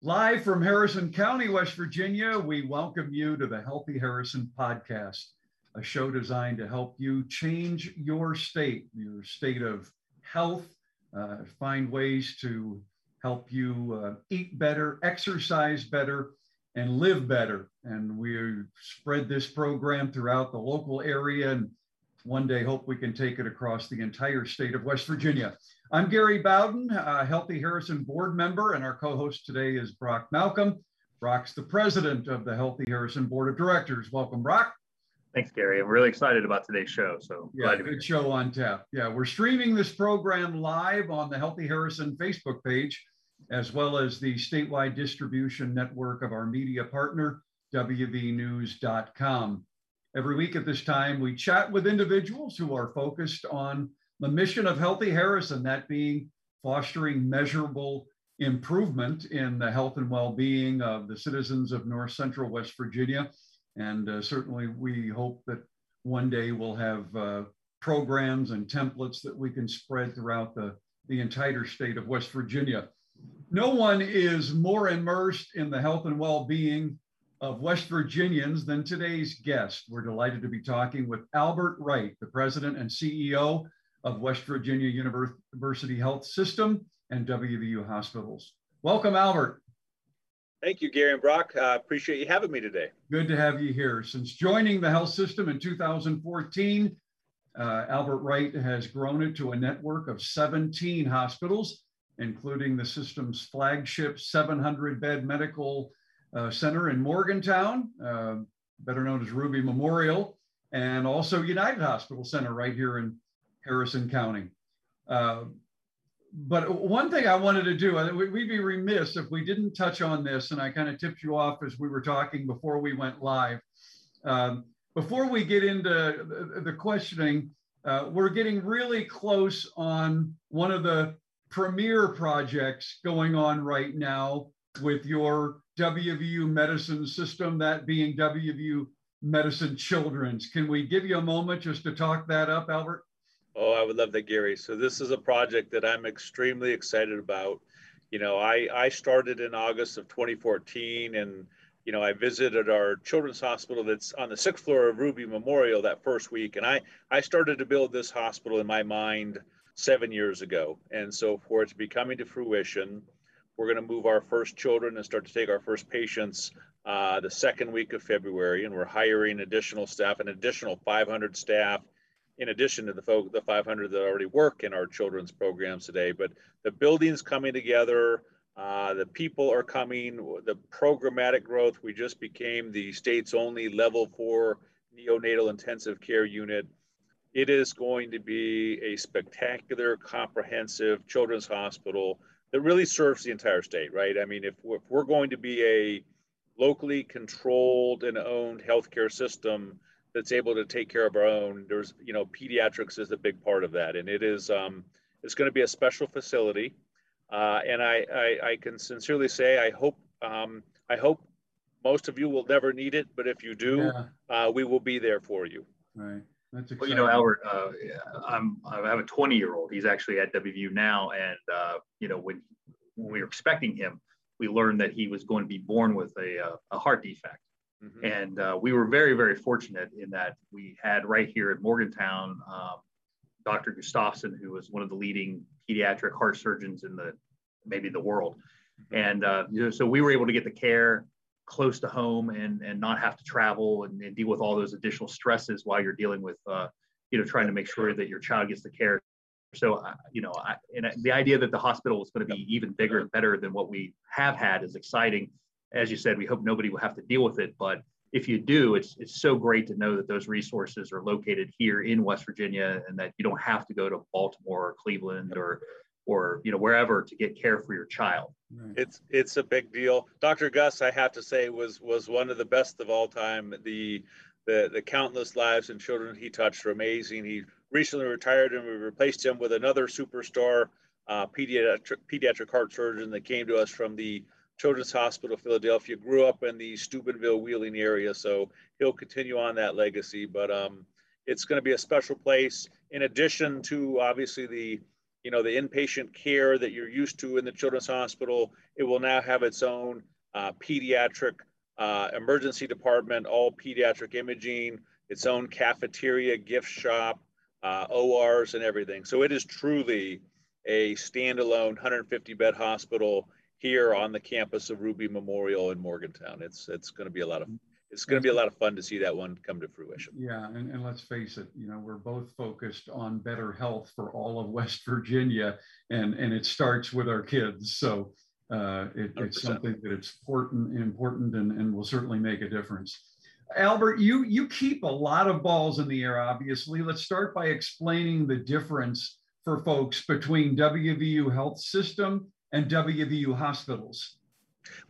Live from Harrison County, West Virginia, we welcome you to the Healthy Harrison podcast, a show designed to help you change your state, your state of health, uh, find ways to help you uh, eat better, exercise better, and live better. And we spread this program throughout the local area and one day hope we can take it across the entire state of West Virginia. I'm Gary Bowden, a Healthy Harrison board member, and our co-host today is Brock Malcolm. Brock's the president of the Healthy Harrison Board of Directors. Welcome, Brock. Thanks, Gary. I'm really excited about today's show. So yeah, good show on tap. Yeah, we're streaming this program live on the Healthy Harrison Facebook page, as well as the statewide distribution network of our media partner, WVNews.com. Every week at this time, we chat with individuals who are focused on the mission of Healthy Harrison, that being fostering measurable improvement in the health and well-being of the citizens of North Central West Virginia. And uh, certainly we hope that one day we'll have uh, programs and templates that we can spread throughout the, the entire state of West Virginia. No one is more immersed in the health and well-being of West Virginians than today's guest. We're delighted to be talking with Albert Wright, the president and CEO of West Virginia University Health System and WVU Hospitals. Welcome, Albert. Thank you, Gary and Brock. I uh, appreciate you having me today. Good to have you here. Since joining the health system in 2014, uh, Albert Wright has grown it to a network of 17 hospitals, including the system's flagship 700 bed medical uh, center in Morgantown, uh, better known as Ruby Memorial, and also United Hospital Center right here in Harrison County. Uh, but one thing I wanted to do, we'd be remiss if we didn't touch on this, and I kind of tipped you off as we were talking before we went live. Um, before we get into the questioning, uh, we're getting really close on one of the premier projects going on right now with your WVU medicine system, that being WVU Medicine Children's. Can we give you a moment just to talk that up, Albert? Oh, I would love that, Gary. So this is a project that I'm extremely excited about. You know, I, I started in August of 2014 and, you know, I visited our children's hospital that's on the sixth floor of Ruby Memorial that first week. And I, I started to build this hospital in my mind seven years ago. And so for it to be coming to fruition, we're going to move our first children and start to take our first patients uh, the second week of February. And we're hiring additional staff, an additional 500 staff in addition to the folk, the 500 that already work in our children's programs today. But the building's coming together, uh, the people are coming, the programmatic growth. We just became the state's only level four neonatal intensive care unit. It is going to be a spectacular, comprehensive children's hospital that really serves the entire state, right? I mean, if we're, if we're going to be a locally controlled and owned healthcare system that's able to take care of our own. There's, you know, pediatrics is a big part of that, and it is um, it's going to be a special facility. Uh, and I, I, I, can sincerely say I hope um, I hope most of you will never need it, but if you do, yeah. uh, we will be there for you. Right. That's exciting. Well, you know, Albert, uh, I'm I have a 20 year old. He's actually at WVU now, and uh, you know when when we were expecting him, we learned that he was going to be born with a, uh, a heart defect. Mm-hmm. And uh, we were very, very fortunate in that we had right here at Morgantown um, Dr. Gustafson, who was one of the leading pediatric heart surgeons in the maybe the world. Mm-hmm. And uh, you know, so we were able to get the care close to home and, and not have to travel and, and deal with all those additional stresses while you're dealing with, uh, you know, trying to make sure that your child gets the care. So, uh, you know, I, and the idea that the hospital is going to be even bigger and better than what we have had is exciting as you said, we hope nobody will have to deal with it. But if you do, it's it's so great to know that those resources are located here in West Virginia, and that you don't have to go to Baltimore or Cleveland or or you know wherever to get care for your child. It's it's a big deal. Dr. Gus, I have to say, was was one of the best of all time. The the the countless lives and children he touched are amazing. He recently retired, and we replaced him with another superstar uh, pediatric pediatric heart surgeon that came to us from the Children's Hospital Philadelphia, grew up in the Steubenville Wheeling area, so he'll continue on that legacy. But um, it's going to be a special place. In addition to obviously the you know, the inpatient care that you're used to in the children's hospital. It will now have its own uh, pediatric uh, emergency department, all pediatric imaging, its own cafeteria, gift shop, uh, ORs, and everything. So it is truly a standalone 150 bed hospital here on the campus of Ruby Memorial in Morgantown. It's it's going to be a lot of it's going to be a lot of fun to see that one come to fruition. Yeah, and, and let's face it, you know, we're both focused on better health for all of West Virginia, and and it starts with our kids. So uh, it, it's something that it's important, important, and, and will certainly make a difference. Albert, you you keep a lot of balls in the air. Obviously, let's start by explaining the difference for folks between WVU Health System and WVU Hospitals.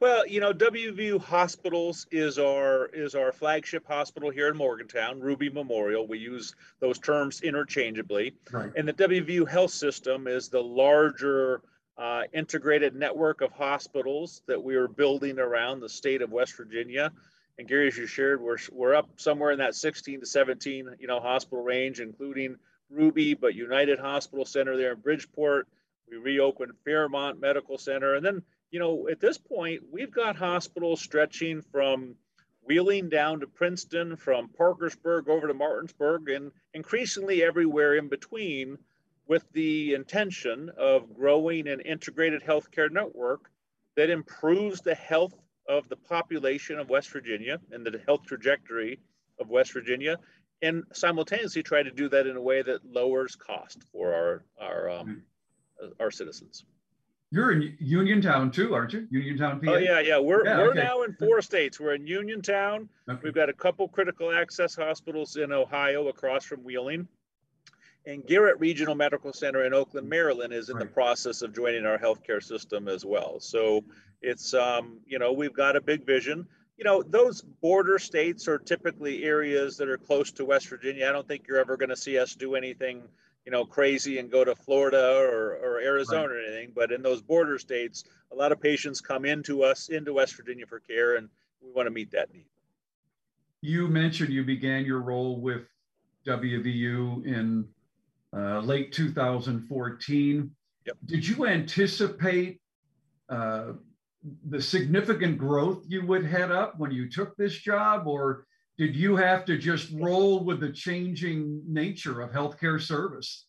Well, you know, WVU Hospitals is our is our flagship hospital here in Morgantown, Ruby Memorial. We use those terms interchangeably. Right. And the WVU Health System is the larger uh, integrated network of hospitals that we are building around the state of West Virginia. And Gary, as you shared, we're we're up somewhere in that 16 to 17, you know, hospital range, including Ruby, but United Hospital Center there in Bridgeport. We reopened Fairmont Medical Center, and then you know, at this point, we've got hospitals stretching from Wheeling down to Princeton, from Parkersburg over to Martinsburg, and increasingly everywhere in between, with the intention of growing an integrated healthcare network that improves the health of the population of West Virginia and the health trajectory of West Virginia, and simultaneously try to do that in a way that lowers cost for our our um, our citizens. You're in Uniontown too, aren't you? Uniontown, PA. Oh yeah, yeah. We're yeah, we're okay. now in four states. We're in Uniontown. Okay. We've got a couple critical access hospitals in Ohio, across from Wheeling, and Garrett Regional Medical Center in Oakland, Maryland, is in right. the process of joining our healthcare system as well. So it's um, you know we've got a big vision. You know those border states are typically areas that are close to West Virginia. I don't think you're ever going to see us do anything you know, crazy and go to Florida or, or Arizona right. or anything. But in those border states, a lot of patients come into us, into West Virginia for care, and we want to meet that need. You mentioned you began your role with WVU in uh, late 2014. Yep. Did you anticipate uh, the significant growth you would head up when you took this job, or did you have to just roll with the changing nature of healthcare service?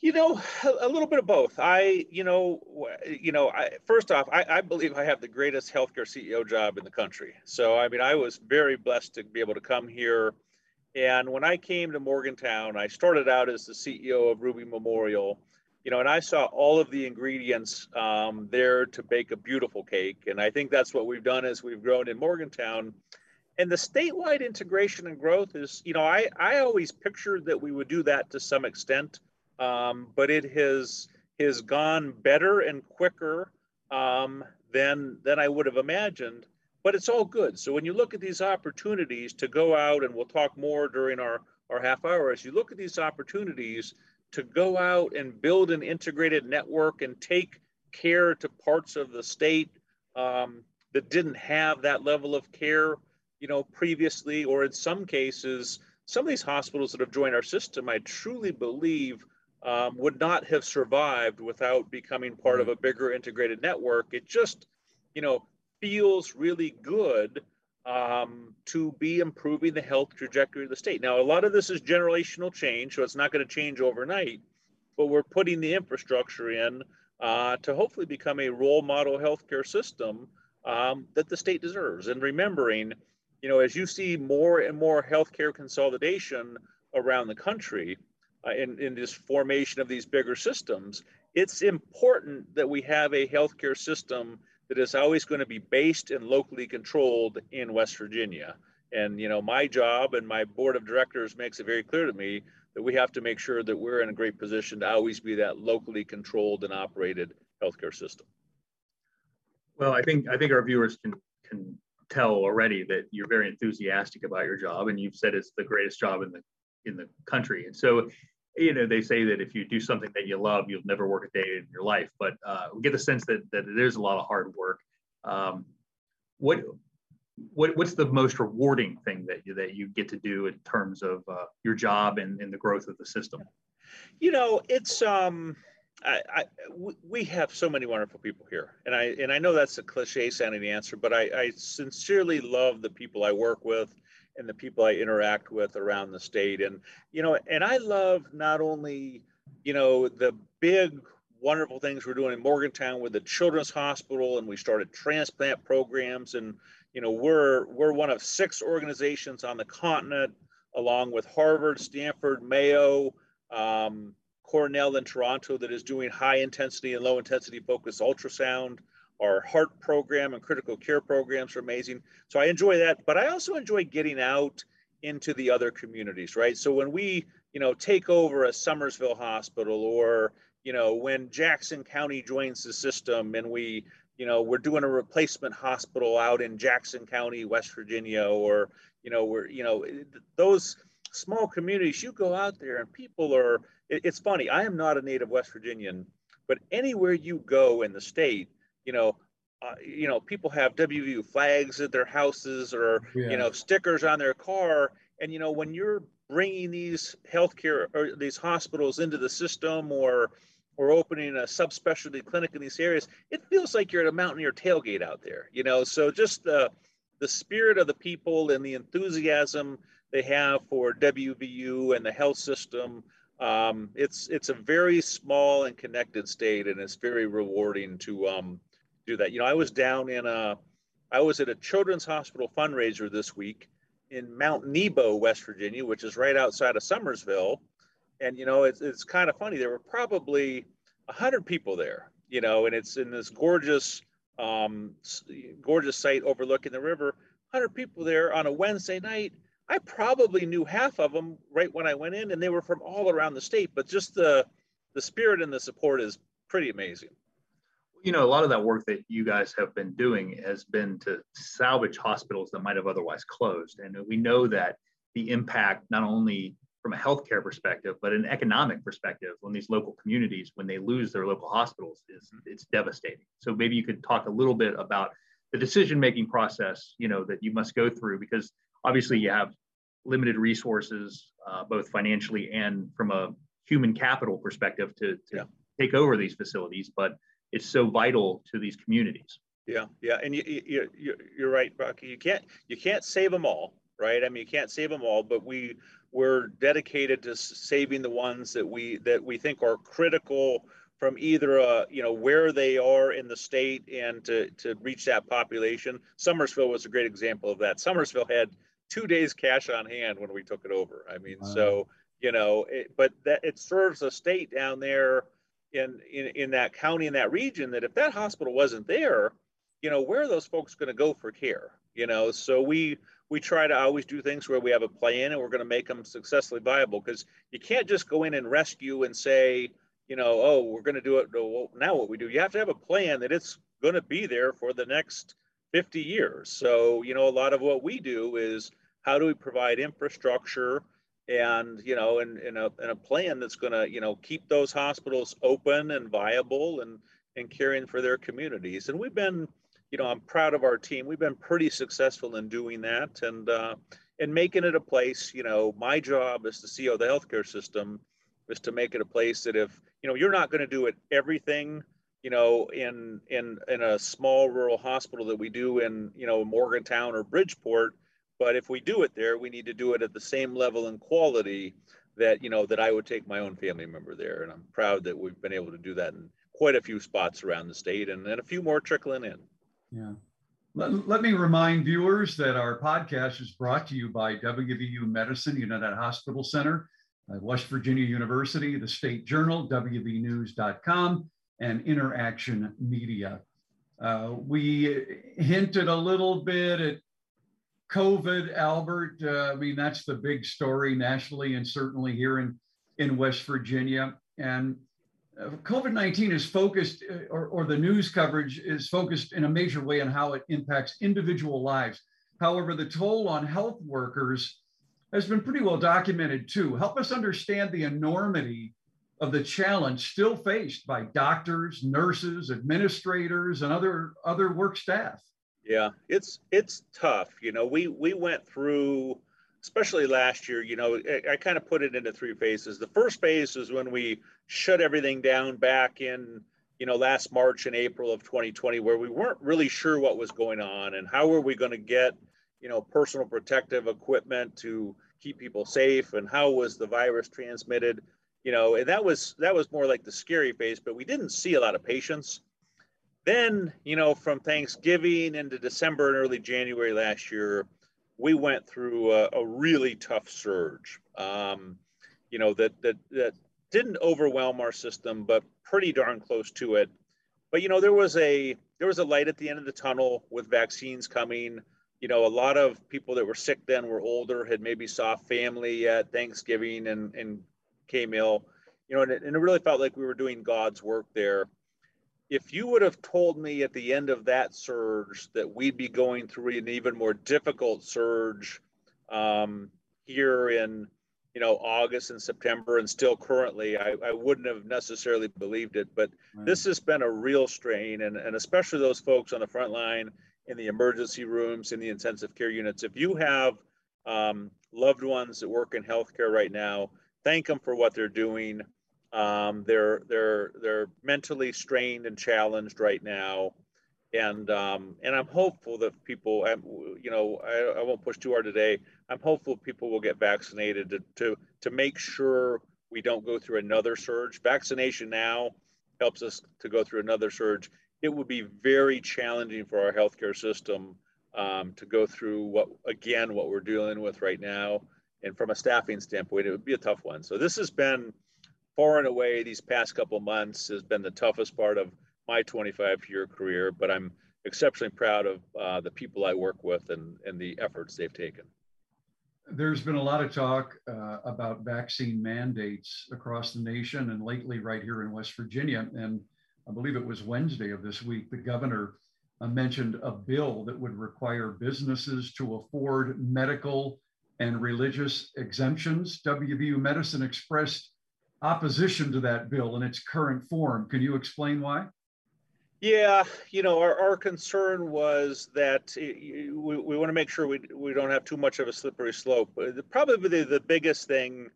You know, a, little bit of both. I, you know, you know, I, first off, I, I believe I have the greatest healthcare CEO job in the country. So, I mean, I was very blessed to be able to come here. And when I came to Morgantown, I started out as the CEO of Ruby Memorial, you know, and I saw all of the ingredients um, there to bake a beautiful cake. And I think that's what we've done as we've grown in Morgantown and the statewide integration and growth is, you know, I, I always pictured that we would do that to some extent, um, but it has has gone better and quicker um, than than I would have imagined. But it's all good. So when you look at these opportunities to go out, and we'll talk more during our our half hour, as you look at these opportunities to go out and build an integrated network and take care to parts of the state um, that didn't have that level of care you know, previously, or in some cases, some of these hospitals that have joined our system, I truly believe um, would not have survived without becoming part of a bigger integrated network. It just, you know, feels really good um, to be improving the health trajectory of the state. Now, a lot of this is generational change, so it's not going to change overnight, but we're putting the infrastructure in uh, to hopefully become a role model healthcare system um, that the state deserves. And remembering, you know, as you see more and more healthcare consolidation around the country uh, in, in this formation of these bigger systems, it's important that we have a healthcare system that is always going to be based and locally controlled in West Virginia. And, you know, my job and my board of directors makes it very clear to me that we have to make sure that we're in a great position to always be that locally controlled and operated healthcare system. Well, I think I think our viewers can can tell already that you're very enthusiastic about your job and you've said it's the greatest job in the in the country. And so you know they say that if you do something that you love you'll never work a day in your life. But uh, we get the sense that that is a lot of hard work. Um, what what what's the most rewarding thing that you that you get to do in terms of uh, your job and, and the growth of the system? You know it's um I, I, we have so many wonderful people here, and I and I know that's a cliche sounding answer, but I, I sincerely love the people I work with and the people I interact with around the state, and you know, and I love not only you know the big wonderful things we're doing in Morgantown with the Children's Hospital, and we started transplant programs, and you know, we're we're one of six organizations on the continent, along with Harvard, Stanford, Mayo. Um, Cornell in Toronto that is doing high intensity and low intensity focused ultrasound. Our heart program and critical care programs are amazing. So I enjoy that, but I also enjoy getting out into the other communities, right? So when we, you know, take over a Summersville hospital or, you know, when Jackson County joins the system and we, you know, we're doing a replacement hospital out in Jackson County, West Virginia, or, you know, we're, you know, those small communities, you go out there and people are, it's funny. I am not a native West Virginian, but anywhere you go in the state, you know, uh, you know, people have WVU flags at their houses or yeah. you know stickers on their car, and you know when you're bringing these healthcare or these hospitals into the system or or opening a subspecialty clinic in these areas, it feels like you're at a mountaineer tailgate out there. You know, so just the the spirit of the people and the enthusiasm they have for WVU and the health system um, it's it's a very small and connected state, and it's very rewarding to um, do that. You know, I was down in a, I was at a children's hospital fundraiser this week in Mount Nebo, West Virginia, which is right outside of Summersville, and you know, it's it's kind of funny. There were probably hundred people there, you know, and it's in this gorgeous, um, gorgeous site overlooking the river. Hundred people there on a Wednesday night I probably knew half of them right when I went in, and they were from all around the state. But just the the spirit and the support is pretty amazing. You know, a lot of that work that you guys have been doing has been to salvage hospitals that might have otherwise closed, and we know that the impact not only from a healthcare perspective, but an economic perspective, when these local communities, when they lose their local hospitals, is mm-hmm. it's devastating. So maybe you could talk a little bit about the decision-making process, you know, that you must go through, because obviously you have limited resources, uh, both financially and from a human capital perspective to, to yeah. take over these facilities, but it's so vital to these communities. Yeah, yeah, and you, you, you, you're right, Rocky. You can't you can't save them all, right? I mean, you can't save them all, but we we're dedicated to saving the ones that we that we think are critical from either uh, you know where they are in the state and to to reach that population. Summersville was a great example of that. Summersville had two days cash on hand when we took it over. I mean, wow. so you know, it, but that it serves a state down there in, in in that county in that region that if that hospital wasn't there, you know, where are those folks going to go for care? You know, so we we try to always do things where we have a plan and we're going to make them successfully viable because you can't just go in and rescue and say, you know, oh, we're going to do it. Well, now what we do, you have to have a plan that it's going to be there for the next 50 years. So, you know, a lot of what we do is how do we provide infrastructure and you know in, in, a, in a plan that's going to you know keep those hospitals open and viable and and caring for their communities? And we've been you know i'm proud of our team. We've been pretty successful in doing that. And uh, and making it a place you know my job as the ceo of the healthcare system is to make it a place that if you know you're not going to do it everything you know in in in a small rural hospital that we do in you know morgantown or bridgeport but if we do it there, we need to do it at the same level and quality that, you know, that I would take my own family member there. And I'm proud that we've been able to do that in quite a few spots around the state and then a few more trickling in. Yeah. Let, let me remind viewers that our podcast is brought to you by WVU Medicine United Hospital Center, uh, West Virginia University, the State Journal, WVNews.com, and Interaction Media. Uh, we hinted a little bit at COVID, Albert, uh, I mean, that's the big story nationally and certainly here in, in West Virginia. And uh, COVID 19 is focused, uh, or, or the news coverage is focused in a major way on how it impacts individual lives. However, the toll on health workers has been pretty well documented too. Help us understand the enormity of the challenge still faced by doctors, nurses, administrators, and other, other work staff. Yeah, it's it's tough. You know, we we went through especially last year, you know, I, I kind of put it into three phases. The first phase is when we shut everything down back in, you know, last March and April of 2020, where we weren't really sure what was going on and how were we going to get, you know, personal protective equipment to keep people safe and how was the virus transmitted, you know, and that was that was more like the scary phase, but we didn't see a lot of patients. Then, you know, from Thanksgiving into December and early January last year, we went through a, a really tough surge. Um, you know that that that didn't overwhelm our system, but pretty darn close to it. But you know there was a there was a light at the end of the tunnel with vaccines coming. You know, a lot of people that were sick then were older, had maybe saw family at Thanksgiving and and came ill. You know, and it, and it really felt like we were doing God's work there if you would have told me at the end of that surge that we'd be going through an even more difficult surge um, here in you know august and september and still currently i, I wouldn't have necessarily believed it. But right. this has been a real strain. And, and especially those folks on the front line in the emergency rooms in the intensive care units. If you have um, loved ones that work in healthcare right now thank them for what they're doing um, they're they're they're mentally strained and challenged right now, and um, and I'm hopeful that people, you know, I, I won't push too hard today. I'm hopeful people will get vaccinated to to to make sure we don't go through another surge. Vaccination now helps us to go through another surge. It would be very challenging for our healthcare system um, to go through what again what we're dealing with right now. And from a staffing standpoint, it would be a tough one. So this has been far and away these past couple months has been the toughest part of my 25 year career, but I'm exceptionally proud of uh, the people I work with and, and the efforts they've taken. There's been a lot of talk uh, about vaccine mandates across the nation and lately right here in West Virginia. And I believe it was Wednesday of this week, the governor uh, mentioned a bill that would require businesses to afford medical and religious exemptions. WVU Medicine expressed opposition to that bill in its current form. Can you explain why? Yeah, you know, our, our concern was that we, we want to make sure we, we don't have too much of a slippery slope. Probably the, biggest thing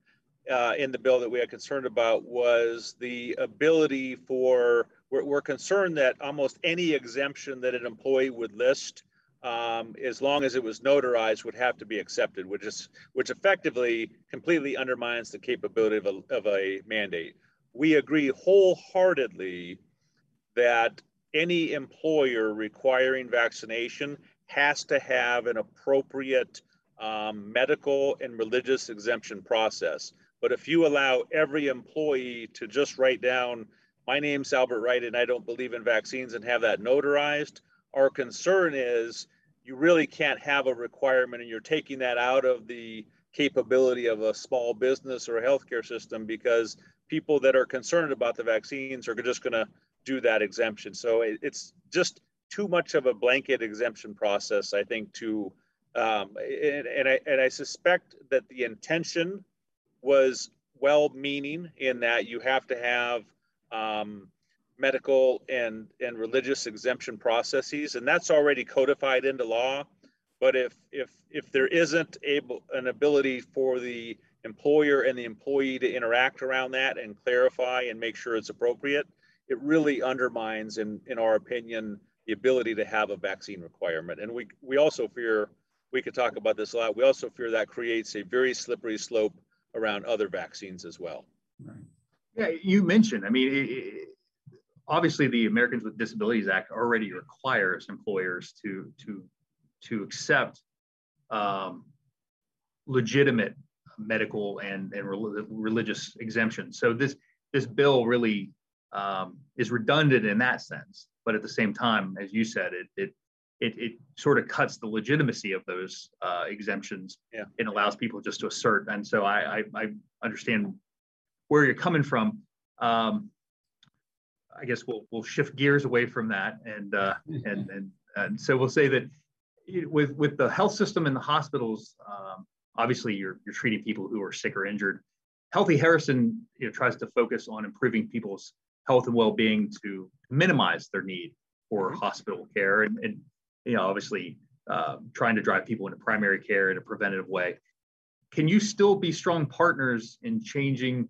uh, in the bill that we had concerned about was the ability for, we're, we're concerned that almost any exemption that an employee would list um, as long as it was notarized, would have to be accepted, which is which effectively completely undermines the capability of a, of a mandate. We agree wholeheartedly that any employer requiring vaccination has to have an appropriate um, medical and religious exemption process. But if you allow every employee to just write down, my name's Albert Wright and I don't believe in vaccines and have that notarized, our concern is you really can't have a requirement and you're taking that out of the capability of a small business or a healthcare system because people that are concerned about the vaccines are just going to do that exemption. So it, it's just too much of a blanket exemption process, I think, to um, and, and, I and I suspect that the intention was well-meaning in that you have to have um, medical and, and religious exemption processes, and that's already codified into law. But if, if, if there isn't able, an ability for the employer and the employee to interact around that and clarify and make sure it's appropriate, it really undermines, in, in our opinion, the ability to have a vaccine requirement. And we, we also fear, we could talk about this a lot, we also fear that creates a very slippery slope around other vaccines as well. Right. Yeah, you mentioned, I mean, it, obviously the Americans with Disabilities Act already requires employers to to to accept um, legitimate medical and and religious exemptions. So this this bill really um, is redundant in that sense, but at the same time, as you said, it it it, it sort of cuts the legitimacy of those uh, exemptions yeah. and allows people just to assert. And so I, I, I understand where you're coming from. Um, I guess we'll we'll shift gears away from that, and uh, and and and so we'll say that with with the health system and the hospitals, um, obviously you're you're treating people who are sick or injured. Healthy Harrison you know, tries to focus on improving people's health and well-being to minimize their need for mm-hmm. hospital care, and, and you know obviously uh, trying to drive people into primary care in a preventative way. can you still be strong partners in changing?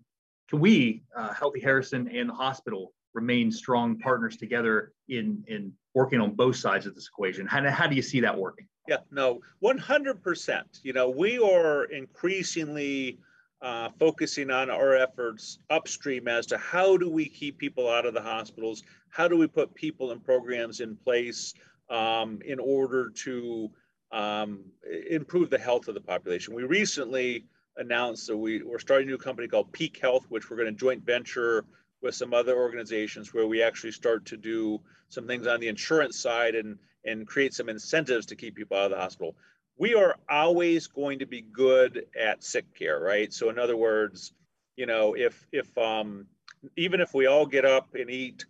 Can we, uh, Healthy Harrison and the hospital, remain strong partners together in in working on both sides of this equation? How, how do you see that working? Yeah, no, 100%. You know, we are increasingly uh, focusing on our efforts upstream as to how do we keep people out of the hospitals? How do we put people and programs in place um, in order to um, improve the health of the population? We recently announced that we, we're starting a new company called Peak Health, which we're going to joint venture with some other organizations where we actually start to do some things on the insurance side and, and create some incentives to keep people out of the hospital we are always going to be good at sick care, right? So in other words, you know, if if um, even if we all get up and eat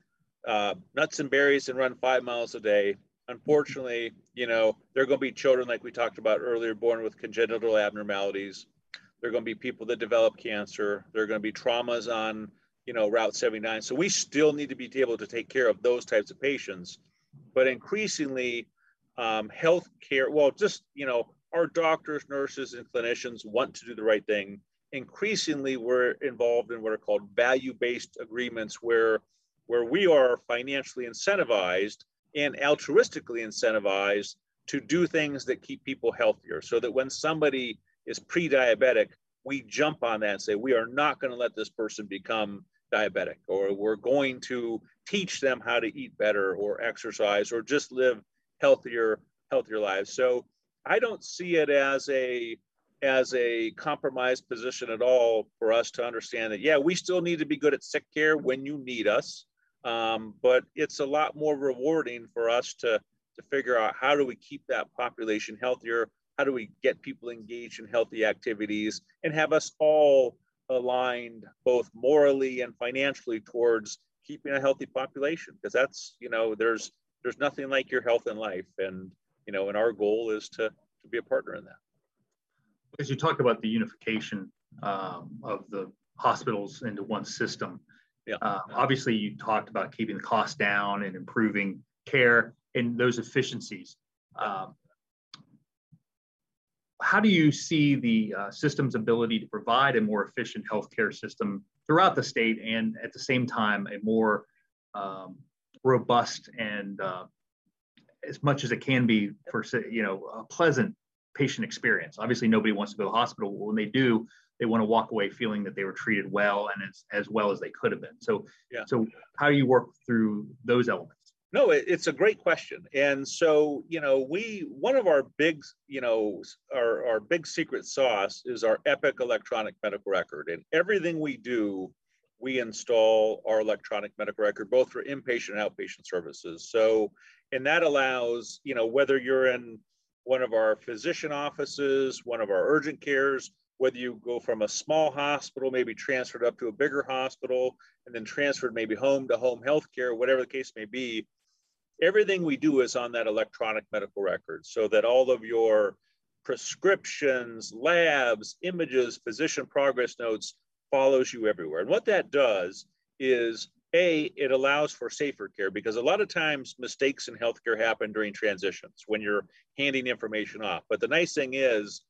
uh, nuts and berries and run five miles a day, unfortunately, you know, there are going to be children like we talked about earlier, born with congenital abnormalities. There are going to be people that develop cancer. There are going to be traumas on, you know, Route 79. So we still need to be able to take care of those types of patients. But increasingly, um, health care, well, just, you know, our doctors, nurses, and clinicians want to do the right thing. Increasingly, we're involved in what are called value-based agreements where, where we are financially incentivized and altruistically incentivized to do things that keep people healthier so that when somebody is pre-diabetic, we jump on that and say, we are not going to let this person become diabetic, or we're going to teach them how to eat better or exercise or just live healthier healthier lives. So I don't see it as a as a compromised position at all for us to understand that yeah we still need to be good at sick care when you need us um, but it's a lot more rewarding for us to to figure out how do we keep that population healthier how do we get people engaged in healthy activities and have us all aligned both morally and financially towards keeping a healthy population because that's you know there's there's nothing like your health and life. And, you know, and our goal is to, to be a partner in that. As you talked about the unification um, of the hospitals into one system, yeah. Uh, obviously you talked about keeping the cost down and improving care and those efficiencies. Um, how do you see the uh, system's ability to provide a more efficient healthcare system throughout the state and at the same time a more um, robust and uh, as much as it can be for you know a pleasant patient experience. Obviously, nobody wants to go to the hospital. When they do, they want to walk away feeling that they were treated well and as, as well as they could have been. So, yeah. so how do you work through those elements? No, it's a great question. And so, you know, we one of our big, you know, our, our big secret sauce is our Epic electronic medical record. And everything we do we install our electronic medical record both for inpatient and outpatient services. So, and that allows, you know, whether you're in one of our physician offices, one of our urgent cares, whether you go from a small hospital, maybe transferred up to a bigger hospital, and then transferred maybe home to home health care, whatever the case may be, everything we do is on that electronic medical record so that all of your prescriptions, labs, images, physician progress notes follows you everywhere. And what that does is a it allows for safer care because a lot of times mistakes in healthcare happen during transitions when you're handing information off but the nice thing is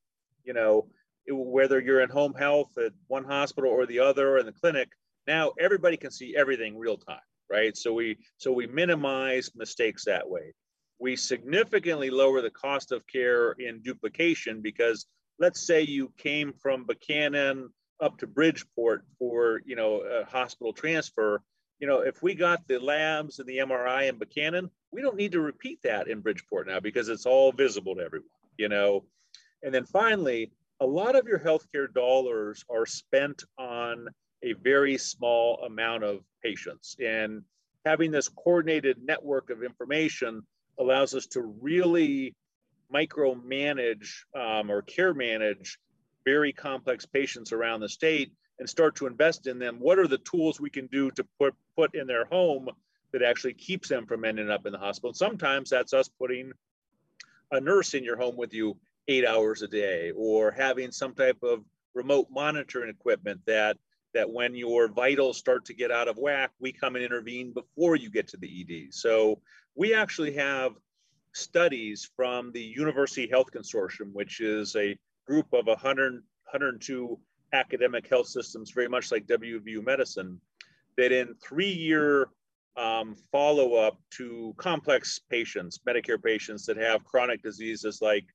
you know whether you're in home health at one hospital or the other or in the clinic now everybody can see everything real time right? So we so we minimize mistakes that way. We significantly lower the cost of care in duplication because let's say you came from buchanan up to Bridgeport for, you know, a hospital transfer, you know, if we got the labs and the MRI in Buchanan, we don't need to repeat that in Bridgeport now because it's all visible to everyone, you know. And then finally, a lot of your healthcare dollars are spent on a very small amount of patients. And having this coordinated network of information allows us to really micromanage um, or care manage very complex patients around the state and start to invest in them, what are the tools we can do to put, put in their home that actually keeps them from ending up in the hospital? And sometimes that's us putting a nurse in your home with you eight hours a day or having some type of remote monitoring equipment that that when your vitals start to get out of whack, we come and intervene before you get to the ED. So we actually have studies from the University Health Consortium, which is a group of 100, 102 academic health systems, very much like WVU medicine, that in three year um, follow up to complex patients, Medicare patients that have chronic diseases like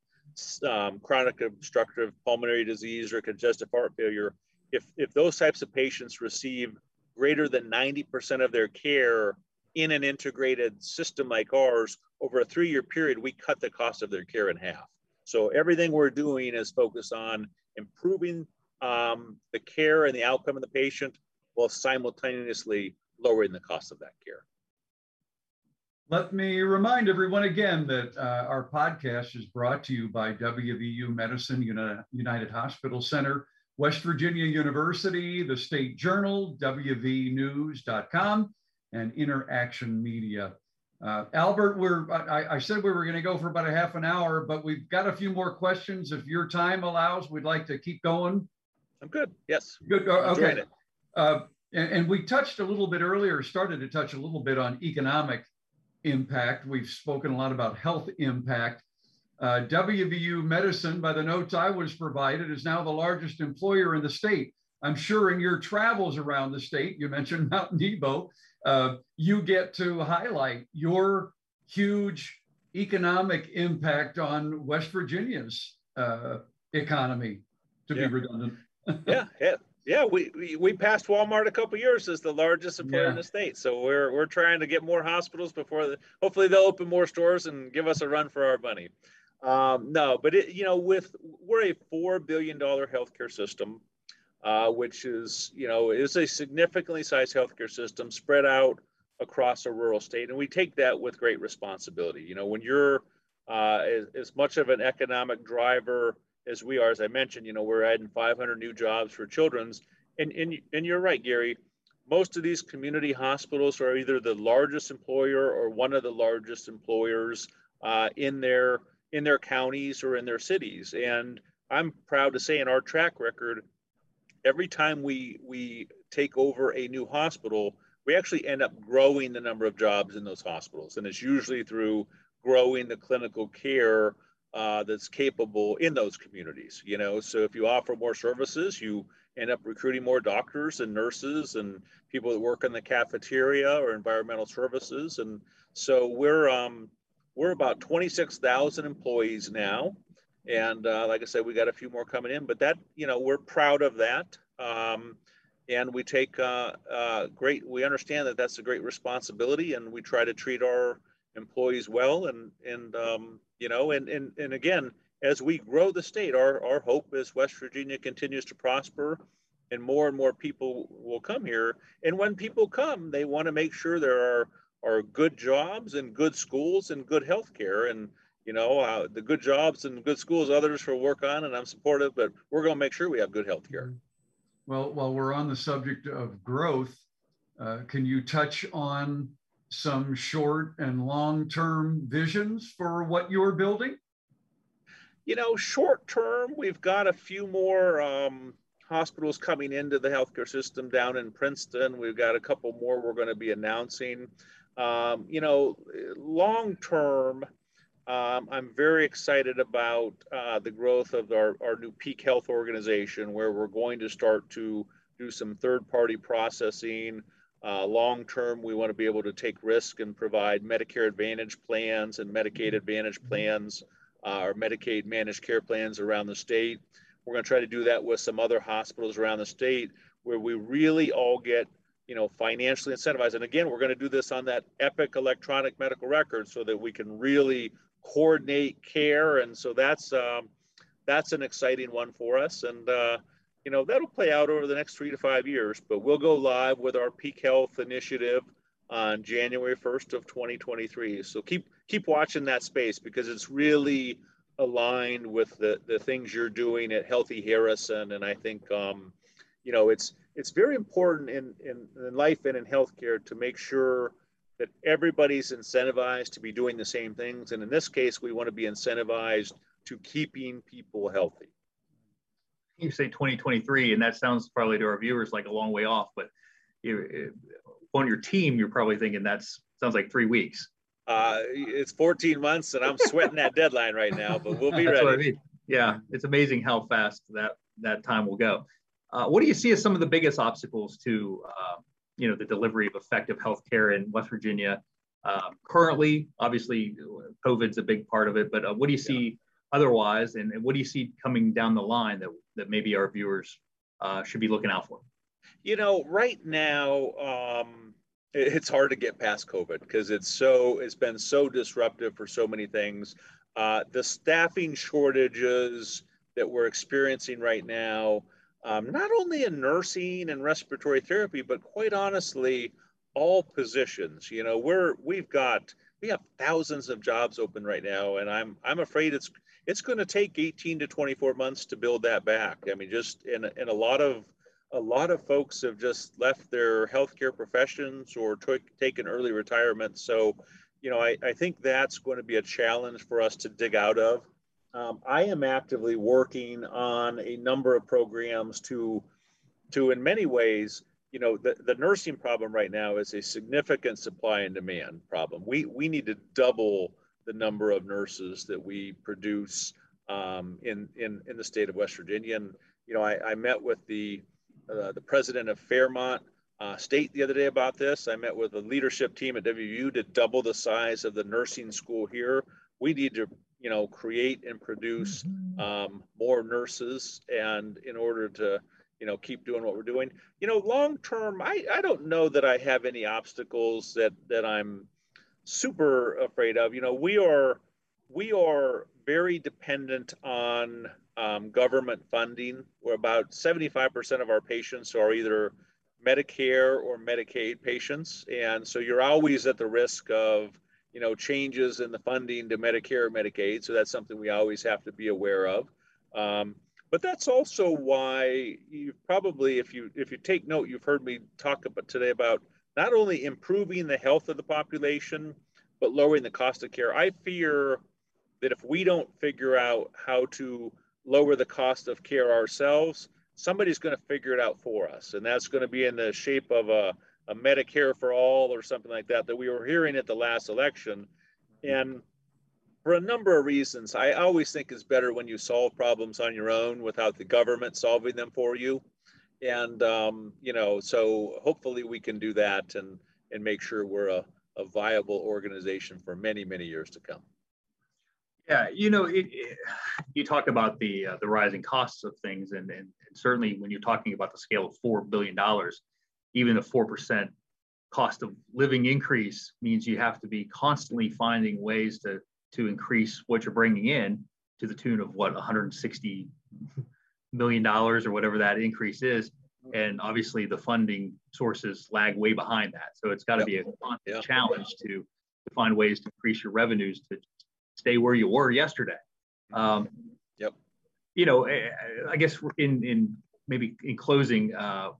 um, chronic obstructive pulmonary disease or congestive heart failure, if, if those types of patients receive greater than 90% of their care in an integrated system like ours, over a three year period, we cut the cost of their care in half. So everything we're doing is focused on improving um, the care and the outcome of the patient while simultaneously lowering the cost of that care. Let me remind everyone again that uh, our podcast is brought to you by WVU Medicine United Hospital Center, West Virginia University, the State Journal, WVNews.com, and Interaction Media. Uh, Albert, we're, I, I, said we were going to go for about a half an hour, but we've got a few more questions. If your time allows, we'd like to keep going. I'm good. Yes. Good. Uh, okay. Uh, and, and, we touched a little bit earlier, started to touch a little bit on economic impact. We've spoken a lot about health impact. Uh, WVU Medicine, by the notes I was provided, is now the largest employer in the state. I'm sure in your travels around the state, you mentioned Mount Nebo, uh, you get to highlight your huge economic impact on West Virginia's uh, economy, to yeah. be redundant. yeah, yeah, yeah. We, we, we passed Walmart a couple years as the largest employer yeah. in the state, so we're we're trying to get more hospitals before the, hopefully they'll open more stores and give us a run for our money. Um, no, but it, you know, with we're a four billion dollar healthcare system uh, which is, you know, is a significantly sized healthcare system spread out across a rural state. And we take that with great responsibility. You know, when you're uh, as, as, much of an economic driver as we are, as I mentioned, you know, we're adding 500 new jobs for children's. And, and, and you're right, Gary, most of these community hospitals are either the largest employer or one of the largest employers uh, in their in their counties or in their cities. And I'm proud to say in our track record, every time we we take over a new hospital, we actually end up growing the number of jobs in those hospitals, and it's usually through growing the clinical care uh, that's capable in those communities. You know, so if you offer more services, you end up recruiting more doctors and nurses and people that work in the cafeteria or environmental services, and so we're um, we're about 26,000 employees now. And uh, like I said, we got a few more coming in, but that, you know, we're proud of that. Um, and we take uh, uh, great, we understand that that's a great responsibility and we try to treat our employees well. And, and um, you know, and, and, and again, as we grow the state, our, our hope is West Virginia continues to prosper and more and more people will come here. And when people come, they want to make sure there are, are good jobs and good schools and good health care. And you know, uh, the good jobs and good schools others will work on, and I'm supportive, but we're going to make sure we have good health care. Well, while we're on the subject of growth, uh, can you touch on some short and long term visions for what you're building? You know, short term, we've got a few more um, hospitals coming into the healthcare system down in Princeton. We've got a couple more we're going to be announcing. Um, you know, long term, um, I'm very excited about uh, the growth of our, our new Peak Health organization, where we're going to start to do some third party processing. Uh, long term, we want to be able to take risk and provide Medicare Advantage plans and Medicaid Advantage plans uh, or Medicaid managed care plans around the state. We're going to try to do that with some other hospitals around the state where we really all get you know financially incentivized and again we're going to do this on that epic electronic medical record so that we can really coordinate care. And so that's um, that's an exciting one for us. And uh, you know that'll play out over the next three to five years. But we'll go live with our Peak Health initiative on January 1st of 2023. So keep keep watching that space because it's really aligned with the the things you're doing at Healthy Harrison. And I think um, you know it's it's very important in, in, in life and in healthcare to make sure that everybody's incentivized to be doing the same things. And in this case, we want to be incentivized to keeping people healthy. You say 2023, and that sounds probably to our viewers like a long way off, but you, on your team, you're probably thinking that's sounds like three weeks. Uh, it's 14 months, and I'm sweating that deadline right now, but we'll be ready. I mean. Yeah, it's amazing how fast that that time will go. Uh, what do you see as some of the biggest obstacles to uh, you know the delivery of effective healthcare in West Virginia um, currently? Obviously, COVID's a big part of it, but uh, what do you see yeah. otherwise, and, and, what do you see coming down the line that that maybe our viewers uh, should be looking out for? You know, right now. Um, it's hard to get past COVID because it's so it's been so disruptive for so many things. Uh, the staffing shortages that we're experiencing right now, um, not only in nursing and respiratory therapy, but quite honestly, all positions. You know, we're we've got we have thousands of jobs open right now, and I'm I'm afraid it's it's going to take 18 to 24 months to build that back. I mean, just in in a lot of a lot of folks have just left their healthcare professions or took taken early retirement. So, you know, I, I think that's going to be a challenge for us to dig out of. Um, I am actively working on a number of programs to, to in many ways, you know, the, the nursing problem right now is a significant supply and demand problem. We, we need to double the number of nurses that we produce um, in, in, in the state of West Virginia. And, you know, I, I met with the uh, the president of Fairmont uh, State the other day about this. I met with a leadership team at WVU to double the size of the nursing school here. We need to, you know, create and produce mm-hmm. um, more nurses, and in order to, you know, keep doing what we're doing. You know, long term, I, I don't know that I have any obstacles that that I'm super afraid of. You know, we are we are very dependent on um, government funding. We're about 75% of our patients are either Medicare or Medicaid patients, and so you're always at the risk of you know changes in the funding to Medicare or Medicaid. So that's something we always have to be aware of. Um, but that's also why you probably, if you if you take note, you've heard me talk about today about not only improving the health of the population, but lowering the cost of care. I fear that if we don't figure out how to lower the cost of care ourselves, somebody's going to figure it out for us. And that's going to be in the shape of a, a Medicare for all or something like that, that we were hearing at the last election. And for a number of reasons, I always think it's better when you solve problems on your own without the government solving them for you. And, um, you know, so hopefully we can do that and, and make sure we're a, a viable organization for many, many years to come. Yeah, you know, it, it, you talk about the uh, the rising costs of things, and, and, and certainly when you're talking about the scale of four billion dollars, even a four percent cost of living increase means you have to be constantly finding ways to to increase what you're bringing in to the tune of what 160 million dollars or whatever that increase is and obviously the funding sources lag way behind that so it's got to yep. be a constant yep. challenge to to find ways to increase your revenues to stay where you were yesterday. Um, yep. You know, eh, I guess in in maybe in closing, uh,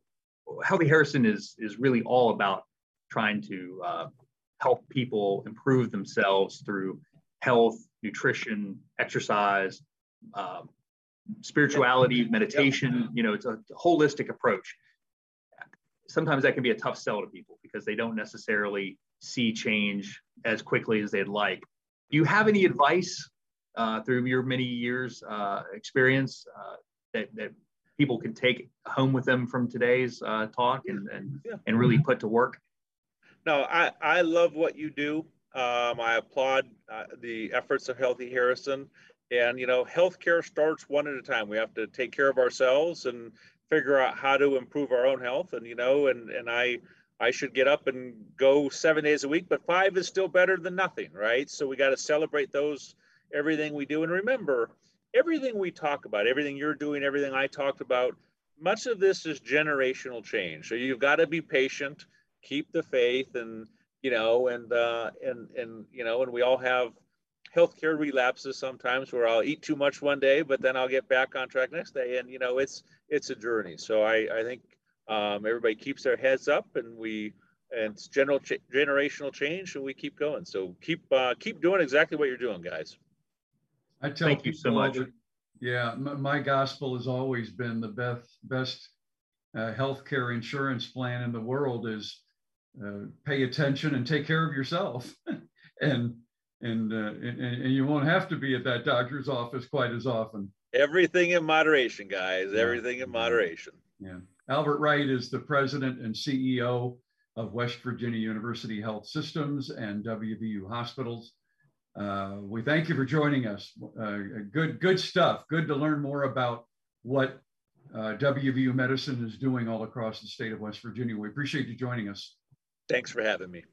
Healthy Harrison is is really all about trying to uh, help people improve themselves through health, nutrition, exercise, uh, spirituality, meditation. You know, it's a holistic approach. Sometimes that can be a tough sell to people because they don't necessarily see change as quickly as they'd like do you have any advice uh, through your many years uh, experience uh, that, that people can take home with them from today's uh, talk and, and, yeah. and really put to work? No, I, I love what you do. Um, I applaud uh, the efforts of Healthy Harrison. And, you know, healthcare starts one at a time. We have to take care of ourselves and figure out how to improve our own health. And, you know, and, and I, I should get up and go seven days a week, but five is still better than nothing, right? So we got to celebrate those, everything we do. And remember, everything we talk about, everything you're doing, everything I talked about, much of this is generational change. So you've got to be patient, keep the faith, and you know, and uh, and and you know, and we all have healthcare relapses sometimes where I'll eat too much one day, but then I'll get back on track next day. And you know, it's it's a journey. So I I think um, everybody keeps their heads up and we and it's general ch- generational change and we keep going so keep uh, keep doing exactly what you're doing guys i tell thank you so much that, yeah my, my, gospel has always been the best best uh, healthcare insurance plan in the world is uh, pay attention and take care of yourself and and, uh, and and you won't have to be at that doctor's office quite as often Everything in moderation, guys. Yeah. Everything in moderation. Yeah. Albert Wright is the president and CEO of West Virginia University Health Systems and WVU Hospitals. Uh, we thank you for joining us. Uh, good, good stuff. Good to learn more about what uh, WVU Medicine is doing all across the state of West Virginia. We appreciate you joining us. Thanks for having me.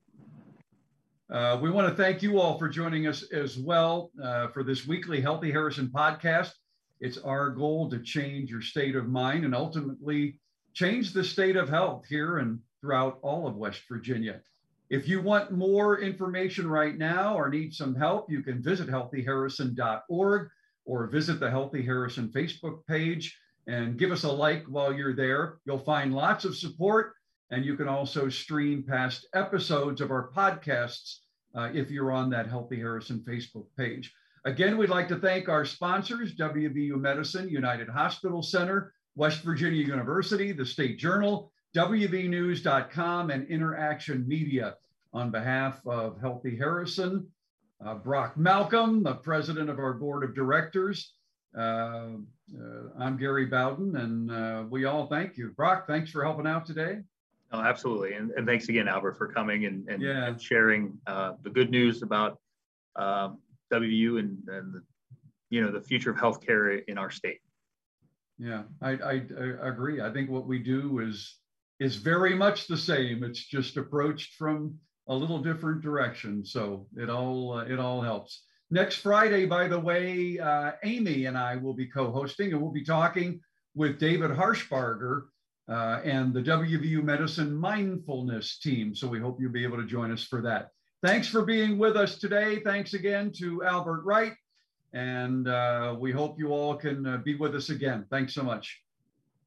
Uh, we want to thank you all for joining us as well uh, for this weekly Healthy Harrison podcast. It's our goal to change your state of mind and ultimately change the state of health here and throughout all of West Virginia. If you want more information right now or need some help, you can visit healthyharrison.org or visit the Healthy Harrison Facebook page and give us a like while you're there. You'll find lots of support, and you can also stream past episodes of our podcasts uh, if you're on that Healthy Harrison Facebook page. Again, we'd like to thank our sponsors WVU Medicine, United Hospital Center, West Virginia University, the State Journal, WVNews.com, and Interaction Media. On behalf of Healthy Harrison, uh, Brock Malcolm, the president of our board of directors, uh, uh, I'm Gary Bowden, and uh, we all thank you. Brock, thanks for helping out today. Oh, absolutely. And, and thanks again, Albert, for coming and, and, Yeah. and sharing uh, the good news about um, WVU and, and the, you know, the future of healthcare in our state. Yeah, I, I, I agree. I think what we do is is very much the same. It's just approached from a little different direction. So it all uh, it all helps. Next Friday, by the way, uh, Amy and I will be co-hosting, and we'll be talking with David Harshbarger uh, and the WVU Medicine Mindfulness team. So we hope you'll be able to join us for that. Thanks for being with us today. Thanks again to Albert Wright. And uh, we hope you all can uh, be with us again. Thanks so much.